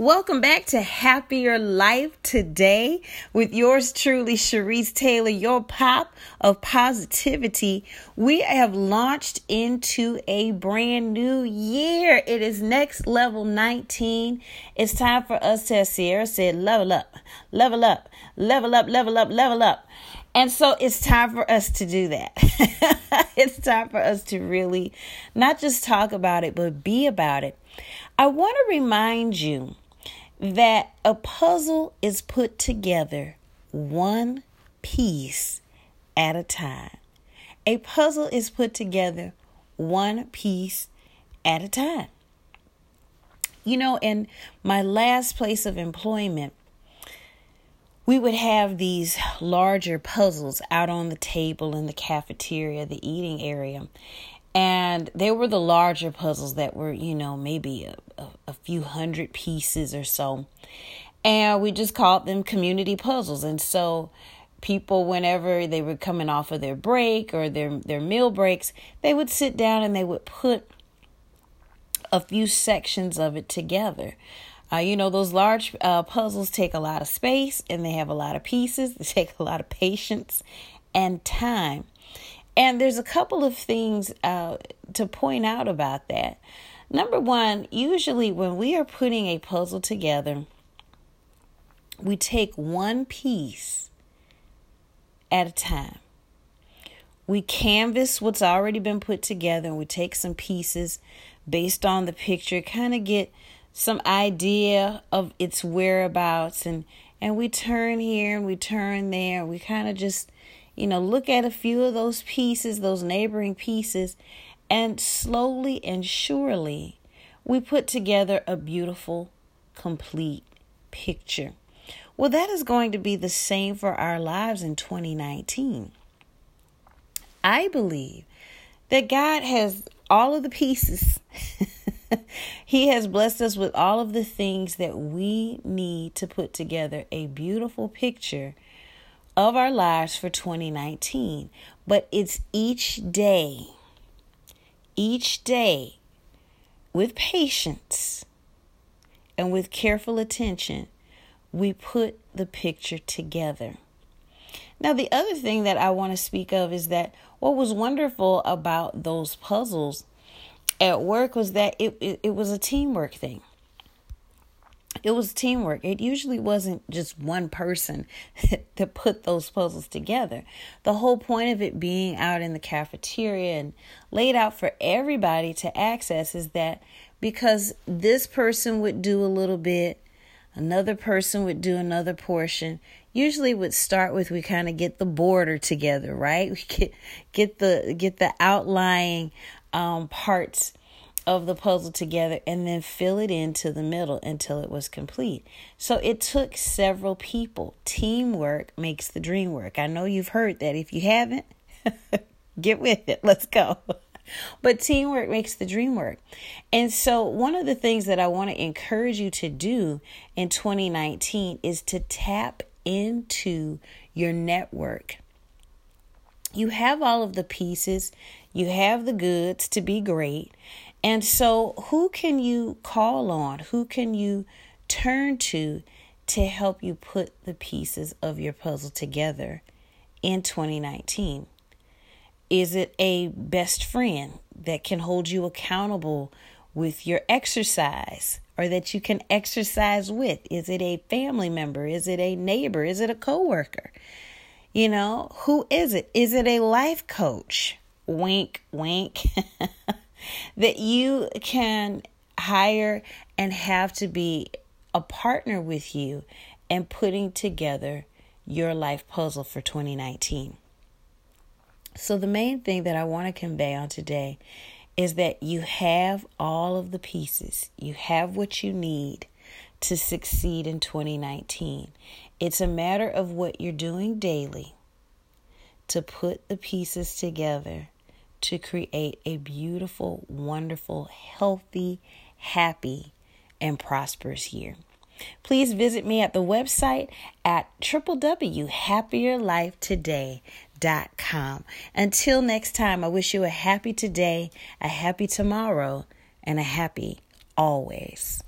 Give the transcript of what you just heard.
Welcome back to Happier Life today with yours truly, Cherise Taylor, your pop of positivity. We have launched into a brand new year. It is next level 19. It's time for us to, as Ciara said, level up, level up, level up, level up, level up. And so it's time for us to do that. it's time for us to really not just talk about it, but be about it. I want to remind you that a puzzle is put together one piece at a time. A puzzle is put together one piece at a time. You know, in my last place of employment, we would have these larger puzzles out on the table in the cafeteria, the eating area. And they were the larger puzzles that were, you know, maybe a, a, a few hundred pieces or so. And we just called them community puzzles. And so people whenever they were coming off of their break or their their meal breaks they would sit down and they would put a few sections of it together uh, you know those large uh, puzzles take a lot of space and they have a lot of pieces they take a lot of patience and time and there's a couple of things uh, to point out about that. Number one, usually when we are putting a puzzle together, we take one piece at a time. We canvas what's already been put together and we take some pieces based on the picture, kind of get some idea of its whereabouts and and we turn here and we turn there. We kind of just you know, look at a few of those pieces, those neighboring pieces, and slowly and surely we put together a beautiful, complete picture. Well, that is going to be the same for our lives in 2019. I believe that God has all of the pieces. he has blessed us with all of the things that we need to put together a beautiful picture of our lives for 2019. But it's each day, each day with patience and with careful attention, we put the picture together. Now, the other thing that I want to speak of is that what was wonderful about those puzzles at work was that it, it, it was a teamwork thing it was teamwork. It usually wasn't just one person that put those puzzles together. The whole point of it being out in the cafeteria and laid out for everybody to access is that because this person would do a little bit, another person would do another portion. Usually would start with we kind of get the border together, right? We get get the get the outlying um, parts of the puzzle together and then fill it into the middle until it was complete. So it took several people. Teamwork makes the dream work. I know you've heard that. If you haven't, get with it. Let's go. But teamwork makes the dream work. And so, one of the things that I want to encourage you to do in 2019 is to tap into your network. You have all of the pieces, you have the goods to be great, and so, who can you call on? Who can you turn to to help you put the pieces of your puzzle together in 2019? Is it a best friend that can hold you accountable with your exercise or that you can exercise with? Is it a family member? Is it a neighbor? Is it a coworker? You know, who is it? Is it a life coach? Wink, wink. that you can hire and have to be a partner with you in putting together your life puzzle for 2019. So, the main thing that I want to convey on today is that you have all of the pieces, you have what you need to succeed in 2019. It's a matter of what you're doing daily to put the pieces together to create a beautiful, wonderful, healthy, happy, and prosperous year. Please visit me at the website at www.happierlifetoday.com. Until next time, I wish you a happy today, a happy tomorrow, and a happy always.